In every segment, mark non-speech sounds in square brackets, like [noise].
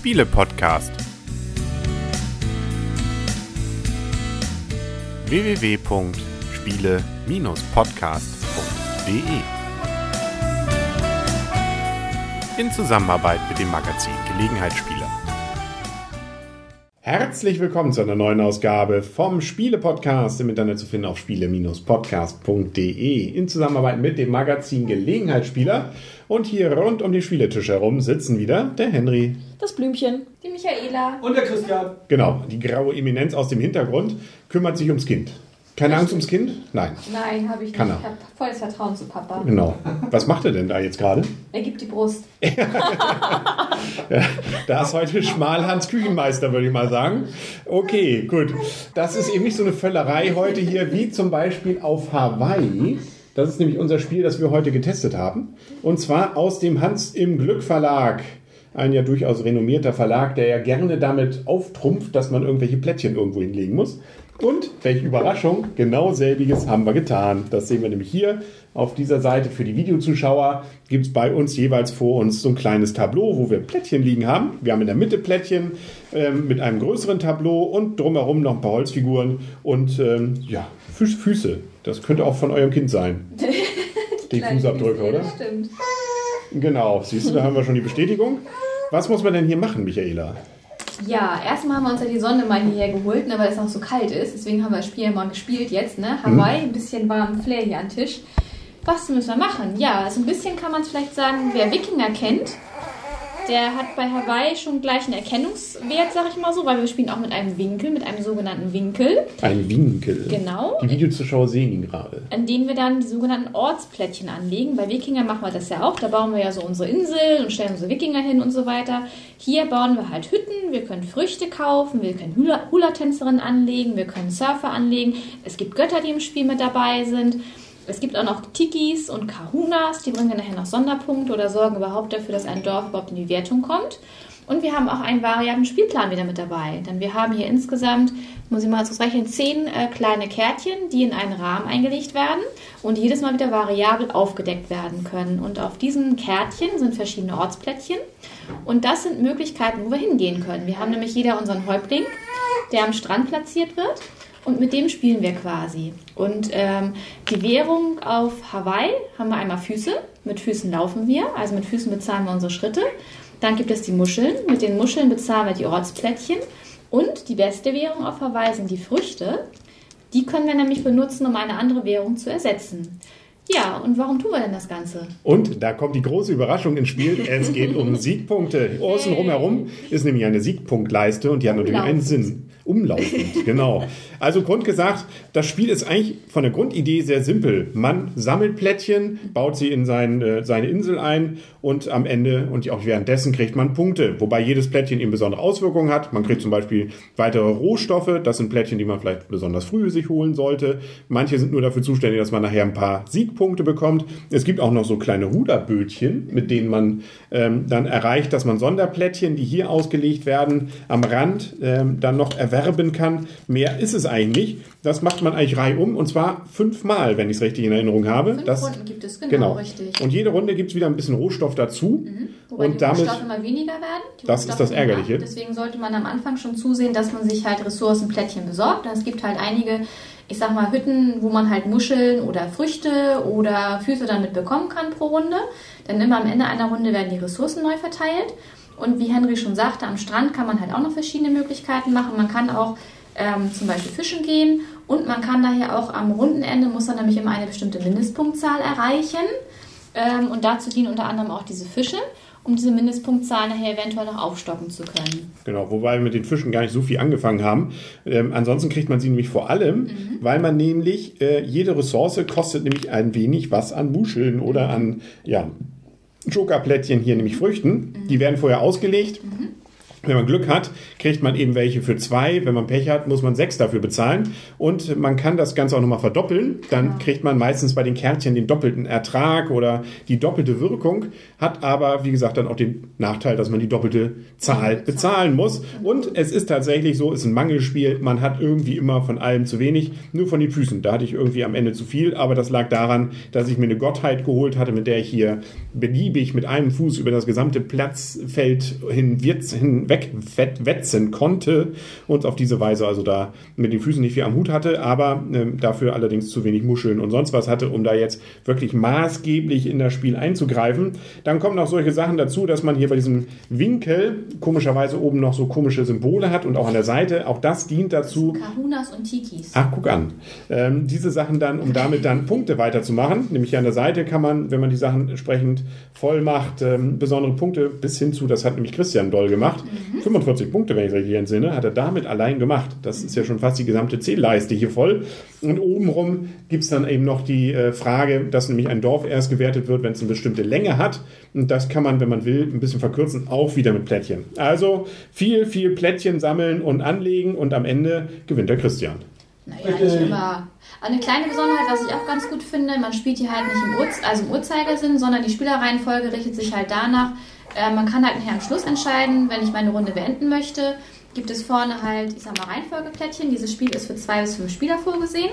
Spiele-Podcast. www.spiele-podcast.de In Zusammenarbeit mit dem Magazin Gelegenheitsspieler. Herzlich willkommen zu einer neuen Ausgabe vom Spiele-Podcast im Internet zu finden auf spiele-podcast.de in Zusammenarbeit mit dem Magazin Gelegenheitsspieler. Und hier rund um den Spieletisch herum sitzen wieder der Henry. Das Blümchen. Die Michaela. Und der Christian. Genau, die graue Eminenz aus dem Hintergrund kümmert sich ums Kind. Keine Angst ums Kind? Nein. Nein, habe ich Kann nicht. er. Ich habe volles Vertrauen zu Papa. Genau. Was macht er denn da jetzt gerade? Er gibt die Brust. [laughs] Da ist heute Schmalhans Küchenmeister, würde ich mal sagen. Okay, gut. Das ist eben nicht so eine Völlerei heute hier, wie zum Beispiel auf Hawaii. Das ist nämlich unser Spiel, das wir heute getestet haben. Und zwar aus dem Hans im Glück Verlag. Ein ja durchaus renommierter Verlag, der ja gerne damit auftrumpft, dass man irgendwelche Plättchen irgendwo hinlegen muss. Und welche Überraschung, genau selbiges haben wir getan. Das sehen wir nämlich hier auf dieser Seite für die Videozuschauer. Gibt es bei uns jeweils vor uns so ein kleines Tableau, wo wir Plättchen liegen haben. Wir haben in der Mitte Plättchen ähm, mit einem größeren Tableau und drumherum noch ein paar Holzfiguren und ähm, ja, Füß, Füße. Das könnte auch von eurem Kind sein. [laughs] Die Fußabdrücke, oder? Das stimmt. Genau, siehst du, da haben wir schon die Bestätigung. Was muss man denn hier machen, Michaela? Ja, erstmal haben wir uns ja die Sonne mal hierher geholt, ne, weil es noch so kalt ist. Deswegen haben wir das Spiel ja mal gespielt jetzt. Ne? Hawaii, ein bisschen warmen Flair hier am Tisch. Was müssen wir machen? Ja, so ein bisschen kann man es vielleicht sagen, wer Wikinger kennt, der hat bei Hawaii schon gleich einen Erkennungswert, sag ich mal so, weil wir spielen auch mit einem Winkel, mit einem sogenannten Winkel, Ein Winkel. Genau. Die Videozuschauer sehen ihn gerade. an denen wir dann die sogenannten Ortsplättchen anlegen. Bei Wikinger machen wir das ja auch. Da bauen wir ja so unsere Insel und stellen unsere Wikinger hin und so weiter. Hier bauen wir halt Hütten, wir können Früchte kaufen, wir können Hula- Hula-Tänzerinnen anlegen, wir können Surfer anlegen. Es gibt Götter, die im Spiel mit dabei sind. Es gibt auch noch Tikis und Kahunas, die bringen nachher noch Sonderpunkte oder sorgen überhaupt dafür, dass ein Dorf überhaupt in die Wertung kommt. Und wir haben auch einen variablen Spielplan wieder mit dabei. Denn wir haben hier insgesamt, muss ich mal so rechnen, zehn äh, kleine Kärtchen, die in einen Rahmen eingelegt werden und jedes Mal wieder variabel aufgedeckt werden können. Und auf diesen Kärtchen sind verschiedene Ortsplättchen. Und das sind Möglichkeiten, wo wir hingehen können. Wir haben nämlich jeder unseren Häuptling, der am Strand platziert wird. Und mit dem spielen wir quasi. Und ähm, die Währung auf Hawaii haben wir einmal Füße. Mit Füßen laufen wir, also mit Füßen bezahlen wir unsere Schritte. Dann gibt es die Muscheln. Mit den Muscheln bezahlen wir die Ortsplättchen. Und die beste Währung auf Hawaii sind die Früchte. Die können wir nämlich benutzen, um eine andere Währung zu ersetzen. Ja, und warum tun wir denn das Ganze? Und da kommt die große Überraschung ins Spiel. [laughs] Es geht um Siegpunkte. Außen rumherum ist nämlich eine Siegpunktleiste und die hat natürlich einen Umlaufend. Sinn. Umlaufend, [laughs] genau. Also Grund gesagt, das Spiel ist eigentlich von der Grundidee sehr simpel. Man sammelt Plättchen, baut sie in sein, äh, seine Insel ein und am Ende und auch währenddessen kriegt man Punkte. Wobei jedes Plättchen eben besondere Auswirkungen hat. Man kriegt zum Beispiel weitere Rohstoffe. Das sind Plättchen, die man vielleicht besonders früh sich holen sollte. Manche sind nur dafür zuständig, dass man nachher ein paar Siegpunkte bekommt. Es gibt auch noch so kleine Ruderbötchen, mit denen man ähm, dann erreicht, dass man Sonderplättchen, die hier ausgelegt werden, am Rand ähm, dann noch erwerben kann. Mehr ist es eigentlich. Das macht man eigentlich reihum und zwar fünfmal, wenn ich es richtig in Erinnerung habe. Fünf das, Runden gibt es, genau, genau. richtig. Und jede Runde gibt es wieder ein bisschen Rohstoff dazu. Wobei und die damit Rohstoffe immer weniger werden. Die Das ist das Ärgerliche. ab. Deswegen sollte man am Anfang schon zusehen, dass man sich halt Ressourcenplättchen besorgt. Denn es gibt halt einige, ich sag mal, Hütten, wo man halt Muscheln oder Früchte oder Füße damit bekommen kann pro Runde. Denn immer am Ende einer Runde werden die Ressourcen neu verteilt. Und wie Henry schon sagte, am Strand kann man halt auch noch verschiedene Möglichkeiten machen. Man kann auch ähm, zum Beispiel fischen gehen und man kann daher auch am Rundenende, muss man nämlich immer eine bestimmte Mindestpunktzahl erreichen. Ähm, und dazu dienen unter anderem auch diese Fische, um diese Mindestpunktzahl nachher eventuell noch aufstocken zu können. Genau, wobei wir mit den Fischen gar nicht so viel angefangen haben. Ähm, ansonsten kriegt man sie nämlich vor allem, weil man nämlich, äh, jede Ressource kostet nämlich ein wenig was an Muscheln oder an, ja, Jokerplättchen hier, nämlich Früchten. Die werden vorher ausgelegt. Wenn man Glück hat, kriegt man eben welche für zwei. Wenn man Pech hat, muss man sechs dafür bezahlen. Und man kann das Ganze auch nochmal verdoppeln. Dann kriegt man meistens bei den Kärtchen den doppelten Ertrag oder die doppelte Wirkung. Hat aber, wie gesagt, dann auch den Nachteil, dass man die doppelte Zahl bezahlen muss. Und es ist tatsächlich so, es ist ein Mangelspiel. Man hat irgendwie immer von allem zu wenig. Nur von den Füßen. Da hatte ich irgendwie am Ende zu viel. Aber das lag daran, dass ich mir eine Gottheit geholt hatte, mit der ich hier beliebig mit einem Fuß über das gesamte Platzfeld hin, hin wegwetzen konnte und auf diese Weise also da mit den Füßen nicht viel am Hut hatte, aber äh, dafür allerdings zu wenig Muscheln und sonst was hatte, um da jetzt wirklich maßgeblich in das Spiel einzugreifen. Dann kommen noch solche Sachen dazu, dass man hier bei diesem Winkel komischerweise oben noch so komische Symbole hat und auch an der Seite. Auch das dient dazu. Kahunas und Tikis. Ach, guck an. Ähm, diese Sachen dann, um damit dann Punkte weiterzumachen. Nämlich hier an der Seite kann man, wenn man die Sachen entsprechend voll macht, ähm, besondere Punkte bis hin zu, das hat nämlich Christian Doll gemacht. Mhm. 45 Punkte, wenn ich richtig entsinne, hat er damit allein gemacht. Das ist ja schon fast die gesamte Zählleiste hier voll. Und obenrum gibt es dann eben noch die äh, Frage, dass nämlich ein Dorf erst gewertet wird, wenn es eine bestimmte Länge hat. Und das kann man, wenn man will, ein bisschen verkürzen, auch wieder mit Plättchen. Also viel, viel Plättchen sammeln und anlegen und am Ende gewinnt der Christian. Naja, nicht immer. Eine kleine Besonderheit, was ich auch ganz gut finde, man spielt hier halt nicht im, Ur also im Uhrzeigersinn, sondern die Spielerreihenfolge richtet sich halt danach. Äh, man kann halt nachher am Schluss entscheiden, wenn ich meine Runde beenden möchte, gibt es vorne halt, ich sag mal, Reihenfolgeplättchen. Dieses Spiel ist für zwei bis fünf Spieler vorgesehen.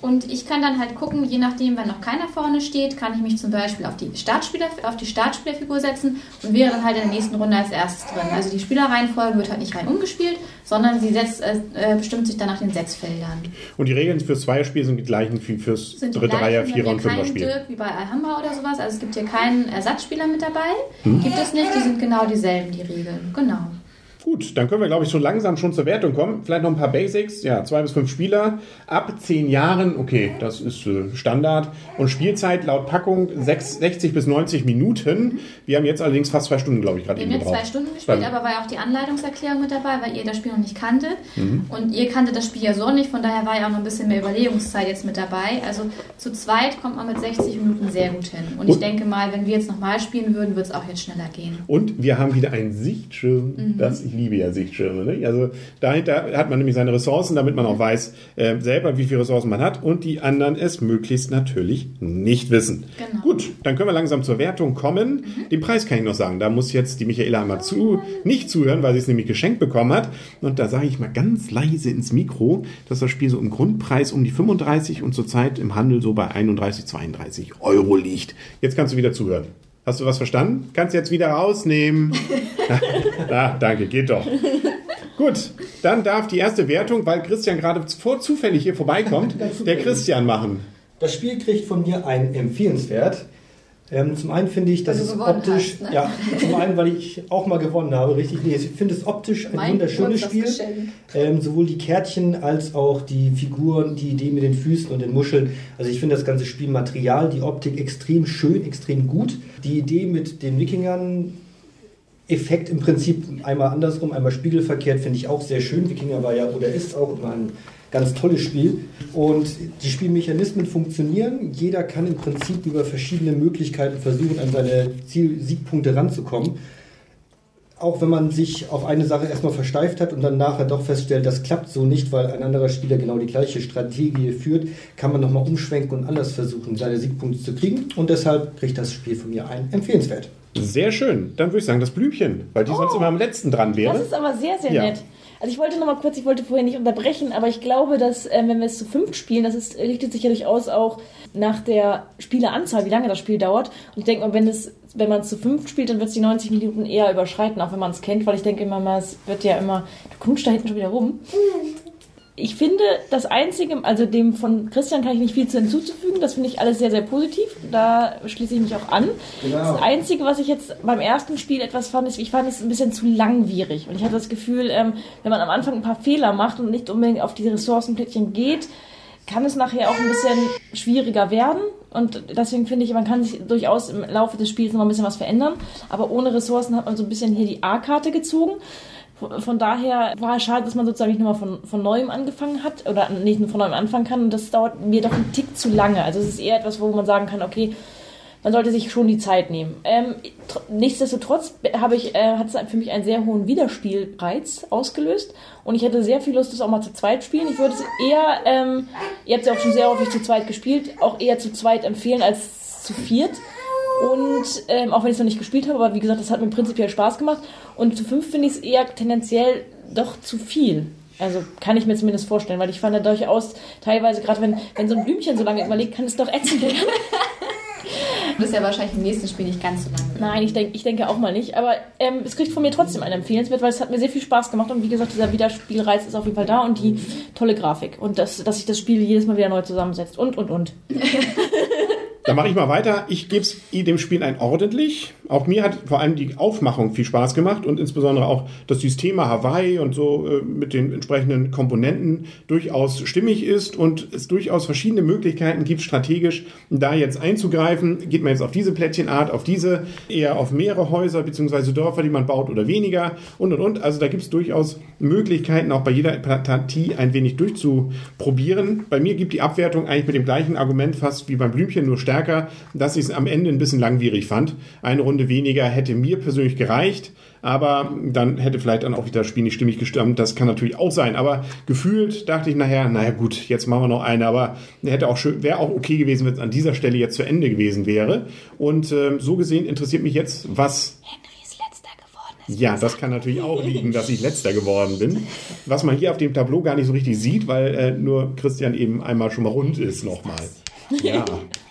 Und ich kann dann halt gucken, je nachdem, wenn noch keiner vorne steht, kann ich mich zum Beispiel auf die, Startspieler, auf die Startspielerfigur setzen und wäre dann halt in der nächsten Runde als erstes drin. Also die Spielerreihenfolge wird halt nicht rein umgespielt, sondern sie setzt, äh, äh bestimmt sich dann nach den Setzfeldern. Und die Regeln fürs Zweierspiel sind die gleichen wie fürs dritte, Dreier, Vierer und Fünfer-Spiel. Dirk wie bei Alhambra oder sowas. Also es gibt hier keinen Ersatzspieler mit dabei. Hm. Gibt es nicht, die sind genau dieselben, die Regeln. Genau. Gut, dann können wir, glaube ich, so langsam schon zur Wertung kommen. Vielleicht noch ein paar Basics. Ja, zwei bis fünf Spieler. Ab zehn Jahren, okay, das ist äh, Standard. Und Spielzeit laut Packung 6, 60 bis 90 Minuten. Wir haben jetzt allerdings fast zwei Stunden, glaube ich, gerade eben Wir haben jetzt zwei Stunden gespielt, aber war ja auch die Anleitungserklärung mit dabei, weil ihr das Spiel noch nicht kanntet. Mhm. Und ihr kanntet das Spiel ja so nicht, von daher war ja auch noch ein bisschen mehr Überlegungszeit jetzt mit dabei. Also zu zweit kommt man mit 60 Minuten sehr gut hin. Und, Und ich denke mal, wenn wir jetzt nochmal spielen würden, wird es auch jetzt schneller gehen. Und wir haben wieder einen Sichtschirm, mhm. das ich liebe ja Sichtschirme. Ne? Also dahinter hat man nämlich seine Ressourcen, damit man auch weiß äh, selber, wie viele Ressourcen man hat und die anderen es möglichst natürlich nicht wissen. Genau. Gut, dann können wir langsam zur Wertung kommen. Mhm. Den Preis kann ich noch sagen. Da muss jetzt die Michaela einmal zu, nicht zuhören, weil sie es nämlich geschenkt bekommen hat. Und da sage ich mal ganz leise ins Mikro, dass das Spiel so im Grundpreis um die 35 und zurzeit im Handel so bei 31, 32 Euro liegt. Jetzt kannst du wieder zuhören. Hast du was verstanden? Kannst jetzt wieder rausnehmen. [laughs] [laughs] ah, danke, geht doch. Gut, dann darf die erste Wertung, weil Christian gerade vor zufällig hier vorbeikommt, [laughs] der Christian machen. Das Spiel kriegt von mir einen Empfehlenswert. Ähm, zum einen finde ich, dass es optisch, hast, ne? ja, zum einen, weil ich auch mal gewonnen habe, richtig. Nee, ich finde es optisch ein mein wunderschönes Spiel. Ähm, sowohl die Kärtchen als auch die Figuren, die Idee mit den Füßen und den Muscheln. Also ich finde das ganze Spielmaterial, die Optik extrem schön, extrem gut. Die Idee mit den Wikingern, Effekt im Prinzip einmal andersrum, einmal spiegelverkehrt, finde ich auch sehr schön. Wikinger war ja oder ist auch immer ein ganz tolles Spiel. Und die Spielmechanismen funktionieren. Jeder kann im Prinzip über verschiedene Möglichkeiten versuchen, an seine Ziel-Siegpunkte ranzukommen. Auch wenn man sich auf eine Sache erstmal versteift hat und dann nachher doch feststellt, das klappt so nicht, weil ein anderer Spieler genau die gleiche Strategie führt, kann man nochmal umschwenken und anders versuchen, seine Siegpunkte zu kriegen. Und deshalb kriegt das Spiel von mir ein empfehlenswert. Sehr schön. Dann würde ich sagen, das Blümchen, weil die oh, sonst immer am letzten dran wäre. Das ist aber sehr, sehr ja. nett. Also ich wollte noch mal kurz, ich wollte vorher nicht unterbrechen, aber ich glaube, dass äh, wenn wir es zu fünf spielen, das ist, richtet sich ja durchaus auch nach der Spieleranzahl, wie lange das Spiel dauert. Und ich denke mal, wenn es, wenn man es zu fünf spielt, dann wird es die 90 Minuten eher überschreiten, auch wenn man es kennt, weil ich denke immer mal, es wird ja immer, du guckst da hinten schon wieder rum ich finde, das Einzige, also dem von Christian kann ich nicht viel hinzuzufügen, das finde ich alles sehr, sehr positiv. Da schließe ich mich auch an. Genau. Das Einzige, was ich jetzt beim ersten Spiel etwas fand, ist, ich fand es ein bisschen zu langwierig. Und ich hatte das Gefühl, ähm, wenn man am Anfang ein paar Fehler macht und nicht unbedingt auf diese Ressourcenplättchen geht, kann es nachher auch ein bisschen schwieriger werden. Und deswegen finde ich, man kann sich durchaus im Laufe des Spiels noch ein bisschen was verändern. Aber ohne Ressourcen hat man so ein bisschen hier die A-Karte gezogen. Von daher war es schade, dass man sozusagen nicht nochmal von, von neuem angefangen hat oder nicht nur von neuem anfangen kann. Und das dauert mir doch einen Tick zu lange. Also es ist eher etwas, wo man sagen kann, okay, man sollte sich schon die Zeit nehmen. Ähm, nichtsdestotrotz habe ich, äh, hat es für mich einen sehr hohen Wiederspielreiz ausgelöst und ich hätte sehr viel Lust, das auch mal zu zweit spielen. Ich würde es eher, ähm, ihr habt es ja auch schon sehr häufig zu zweit gespielt, auch eher zu zweit empfehlen als zu viert. Und ähm, auch wenn ich es noch nicht gespielt habe, aber wie gesagt, das hat mir prinzipiell Spaß gemacht. Und zu fünf finde ich es eher tendenziell doch zu viel. Also kann ich mir zumindest vorstellen, weil ich fand da durchaus teilweise, gerade wenn, wenn so ein Blümchen so lange überlegt, kann es doch ätzend werden. Das ist ja wahrscheinlich im nächsten Spiel nicht ganz so lange. Nein, ich, denk, ich denke auch mal nicht. Aber ähm, es kriegt von mir trotzdem einen Empfehlenswert, weil es hat mir sehr viel Spaß gemacht. Und wie gesagt, dieser Wiederspielreiz ist auf jeden Fall da und die tolle Grafik. Und das, dass sich das Spiel jedes Mal wieder neu zusammensetzt. Und, und, und. [laughs] Dann mache ich mal weiter. Ich gebe dem Spiel ein ordentlich. Auch mir hat vor allem die Aufmachung viel Spaß gemacht und insbesondere auch, dass dieses Thema Hawaii und so äh, mit den entsprechenden Komponenten durchaus stimmig ist und es durchaus verschiedene Möglichkeiten gibt, strategisch da jetzt einzugreifen. Geht man jetzt auf diese Plättchenart, auf diese, eher auf mehrere Häuser bzw. Dörfer, die man baut oder weniger und und und. Also da gibt es durchaus Möglichkeiten, auch bei jeder Partie ein wenig durchzuprobieren. Bei mir gibt die Abwertung eigentlich mit dem gleichen Argument fast wie beim Blümchen, nur stärker, dass ich es am Ende ein bisschen langwierig fand. Eine Runde Runde weniger hätte mir persönlich gereicht. Aber dann hätte vielleicht dann auch wieder das Spiel nicht stimmig gestimmt. Das kann natürlich auch sein. Aber gefühlt dachte ich nachher, naja gut, jetzt machen wir noch eine. Aber hätte auch schön, wäre auch okay gewesen, wenn es an dieser Stelle jetzt zu Ende gewesen wäre. Und äh, so gesehen interessiert mich jetzt, was ja, das kann natürlich auch liegen, dass ich letzter geworden bin. Was man hier auf dem Tableau gar nicht so richtig sieht, weil äh, nur Christian eben einmal schon mal rund ist nochmal. Ja,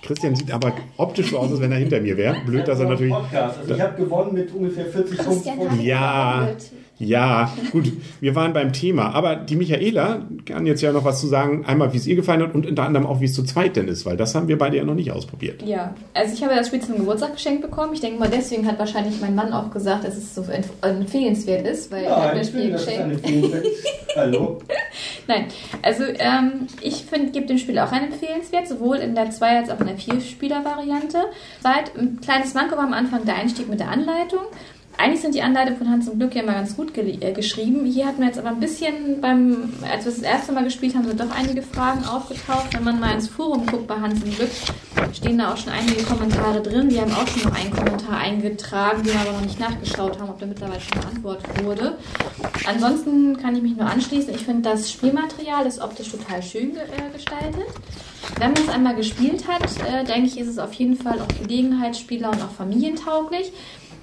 Christian sieht aber optisch so aus, als wenn er hinter mir wäre. Blöd, dass er natürlich. Podcast. Also ich habe gewonnen mit ungefähr 40 Christian Punkten. hat Ja, gewonnen. Ja, gut, wir waren beim Thema. Aber die Michaela kann jetzt ja noch was zu sagen. Einmal, wie es ihr gefallen hat und unter anderem auch, wie es zu zweit denn ist, weil das haben wir beide ja noch nicht ausprobiert. Ja, also ich habe das Spiel zum Geburtstag geschenkt bekommen. Ich denke mal, deswegen hat wahrscheinlich mein Mann auch gesagt, dass es so empf- empfehlenswert ist, weil er hat mir Ja, das ich Spiel finde, das ist eine geschenkt. Empfehlenswert. [laughs] Hallo? Nein, also ähm, ich finde, gibt dem Spiel auch einen Empfehlenswert, sowohl in der 2- als auch in der 4-Spieler-Variante. Seit ein kleines Manko war am Anfang der Einstieg mit der Anleitung. Eigentlich sind die Anleitungen von Hans im Glück ja immer ganz gut äh, geschrieben. Hier hatten wir jetzt aber ein bisschen beim, als wir das erste Mal gespielt haben, sind doch einige Fragen aufgetaucht. Wenn man mal ins Forum guckt bei Hans im Glück, stehen da auch schon einige Kommentare drin. Wir haben auch schon noch einen Kommentar eingetragen, den wir aber noch nicht nachgeschaut haben, ob der mittlerweile schon beantwortet wurde. Ansonsten kann ich mich nur anschließen. Ich finde, das Spielmaterial ist optisch total schön ge äh, gestaltet. Wenn man es einmal gespielt hat, äh, denke ich, ist es auf jeden Fall auch Gelegenheitsspieler und auch familientauglich.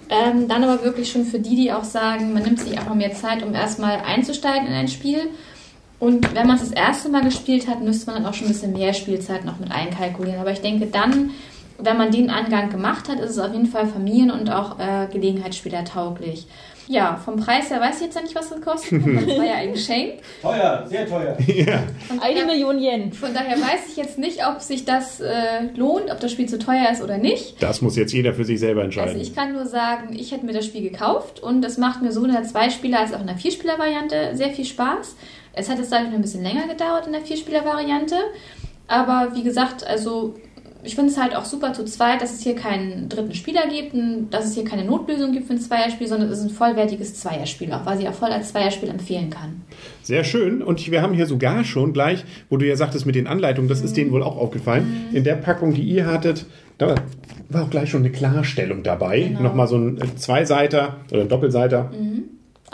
Ähm, dann aber wirklich schon für die, die auch sagen, man nimmt sich einfach mehr Zeit, um erstmal einzusteigen in ein Spiel. Und wenn man es das erste Mal gespielt hat, müsste man dann auch schon ein bisschen mehr Spielzeit noch mit einkalkulieren. Aber ich denke dann, wenn man den Angang gemacht hat, ist es auf jeden Fall Familien- und auch äh, Gelegenheitsspieler tauglich. Ja, vom Preis her weiß ich jetzt ja nicht, was das kostet. [laughs] Das war ja ein Geschenk. Teuer, sehr teuer. Von Eine daher- Million Yen. Von daher weiß ich jetzt nicht, ob sich das äh, lohnt, ob das Spiel zu teuer ist oder nicht. Das muss jetzt jeder für sich selber Also entscheiden. ich kann nur sagen, ich hätte mir das Spiel gekauft und das macht mir sowohl in der Zweispieler- als auch in der Vierspieler-Variante sehr viel Spaß. Es hat jetzt dadurch noch ein bisschen länger gedauert in der Vierspieler-Variante. Aber wie gesagt, also ich finde es halt auch super zu zweit, dass es hier keinen dritten Spieler gibt, und dass es hier keine Notlösung gibt für ein Zweierspiel, sondern es ist ein vollwertiges Zweierspiel, auch weil ich auch voll als Zweierspiel empfehlen kann. Sehr schön. Und wir haben hier sogar schon gleich, wo du ja sagtest mit den Anleitungen, das ist denen wohl auch aufgefallen. In der Packung, die ihr hattet, da war auch gleich schon eine Klarstellung dabei. Genau. Nochmal so ein äh, Zweiseiter oder ein Doppelseiter.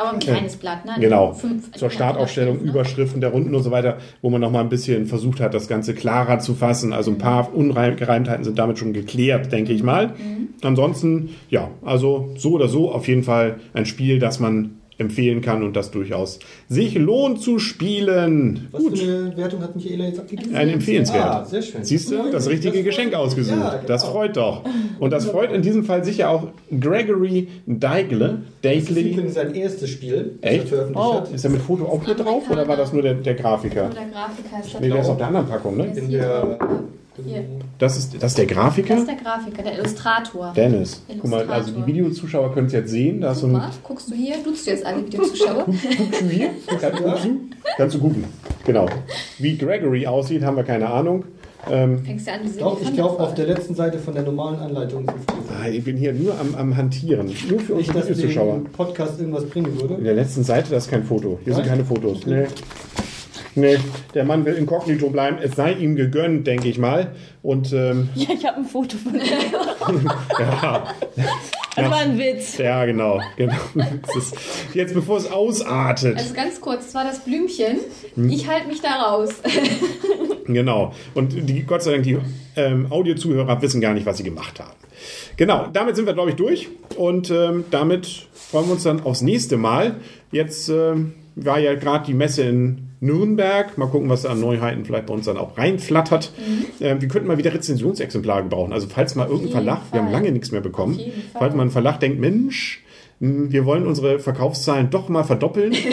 Aber ein kleines Blatt, ne? Genau. Fünf- Zur Startaufstellung, ne? Überschriften der Runden und so weiter, wo man nochmal ein bisschen versucht hat, das Ganze klarer zu fassen. Also ein paar Ungereimtheiten sind damit schon geklärt, denke ich mal. Ansonsten, ja, also so oder so auf jeden Fall ein Spiel, das man empfehlen kann und das durchaus sich lohnt zu spielen. Was für eine Wertung hat Michaela jetzt abgegeben? Ein empfehlenswert. Ah, sehr schön. Siehst du, das richtige Das Geschenk ausgesucht. Ja, genau. Das freut doch. Und das freut in diesem Fall sicher auch Gregory Daigle. Das ist sein erstes Spiel, das Echt? er veröffentlicht Oh. hat. Ist er mit Foto auch hier drauf oder war das nur der, der Grafiker? Oder Grafiker ist das. Nee, der ist auf der anderen Packung, ne? In der, Hier. Das ist, das ist der Grafiker? Das ist der Grafiker, der Illustrator. Dennis. Guck mal, Illustrator. also die Videozuschauer können es jetzt sehen. Da ist so ein. guckst du hier? Duzt du jetzt alle Videozuschauer? [laughs] Guckst du hier? [laughs] Kannst, guckst du? Kannst du gucken. Genau. Wie Gregory aussieht, haben wir keine Ahnung. Ähm, Fängst du an, diese Doch, ich glaube, auf der letzten Seite von der normalen Anleitung ah, ich bin hier nur am, am Hantieren. Nur für Nicht, unsere dass Videozuschauer. Podcast irgendwas bringen In würde. der letzten Seite, das ist kein Foto. Hier sind Nein? keine Fotos. Nee. Nee, der Mann will inkognito bleiben. Es sei ihm gegönnt, denke ich mal. Und ähm, [laughs] Ja, ich habe ein Foto von [laughs] dir. ja, [laughs] Das war ein Witz. ja, genau. genau. Ist, jetzt bevor es ausartet. Also ganz kurz, das war das Blümchen. Hm? Ich halte mich da raus. Genau. Und die, Gott sei Dank, die ähm, Audiozuhörer wissen gar nicht, was sie gemacht haben. Genau, damit sind wir, glaube ich, durch. Und ähm, damit freuen wir uns dann aufs nächste Mal. Jetzt ähm, war ja gerade die Messe in Nürnberg. Mal gucken, was da an Neuheiten vielleicht bei uns dann auch reinflattert. Mhm. Ähm, wir könnten mal wieder Rezensionsexemplare gebrauchen. Also falls mal irgendein Verlag, Fall. wir haben lange nichts mehr bekommen, falls mal ein Verlag denkt, Mensch, hm, wir wollen unsere Verkaufszahlen doch mal verdoppeln. [laughs]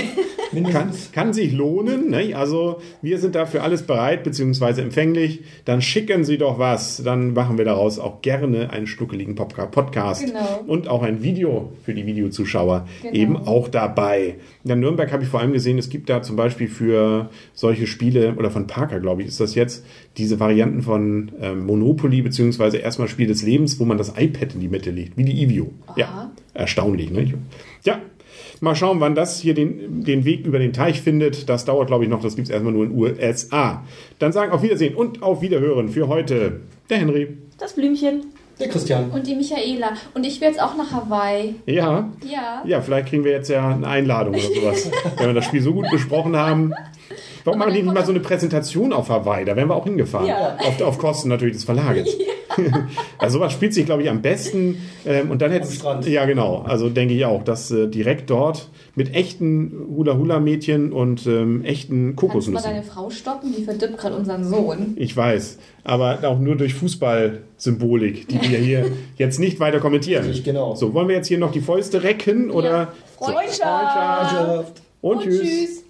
kann, kann, sich lohnen. Ne? Also wir sind dafür alles bereit bzw. empfänglich. Dann schicken Sie doch was. Dann machen wir daraus auch gerne einen schnuckeligen Podcast genau. und auch ein Video für die Videozuschauer genau. eben auch dabei. In Nürnberg habe ich vor allem gesehen, es gibt da zum Beispiel für solche Spiele oder von Parker, glaube ich, ist das jetzt diese Varianten von äh, Monopoly bzw. erstmal Spiel des Lebens, wo man das iPad in die Mitte legt, wie die Evio. Ja, erstaunlich. Ne? Ja, Mal schauen, wann das hier den, den Weg über den Teich findet. Das dauert, glaube ich, noch. Das gibt es erstmal nur in USA. Dann sagen auf Wiedersehen und auf Wiederhören für heute der Henry. Das Blümchen. Der Christian. Und die Michaela. Und ich will jetzt auch nach Hawaii. Ja. Ja. Ja, vielleicht kriegen wir jetzt ja eine Einladung oder sowas. [laughs] wenn wir das Spiel so gut besprochen haben. Warum machen die nicht mal so eine Präsentation auf Hawaii? Da wären wir auch hingefahren. Ja. Auf, auf Kosten natürlich des Verlages. [laughs] Ja. [laughs] also sowas spielt sich, glaube ich, am besten. Ähm, und dann hätte Ja, genau. Also denke ich auch, dass äh, direkt dort mit echten Hula-Hula-Mädchen und ähm, echten Kokosnüssen. Kannst du mal deine Frau stoppen? Die verdippt gerade unseren Sohn. Ich weiß. Aber auch nur durch Fußball-Symbolik, die wir hier [laughs] jetzt nicht weiter kommentieren. Ich, genau. So, wollen wir jetzt hier noch die Fäuste recken? Oder ja. Freundschaft. So, Freundschaft. Und, und tschüss. tschüss.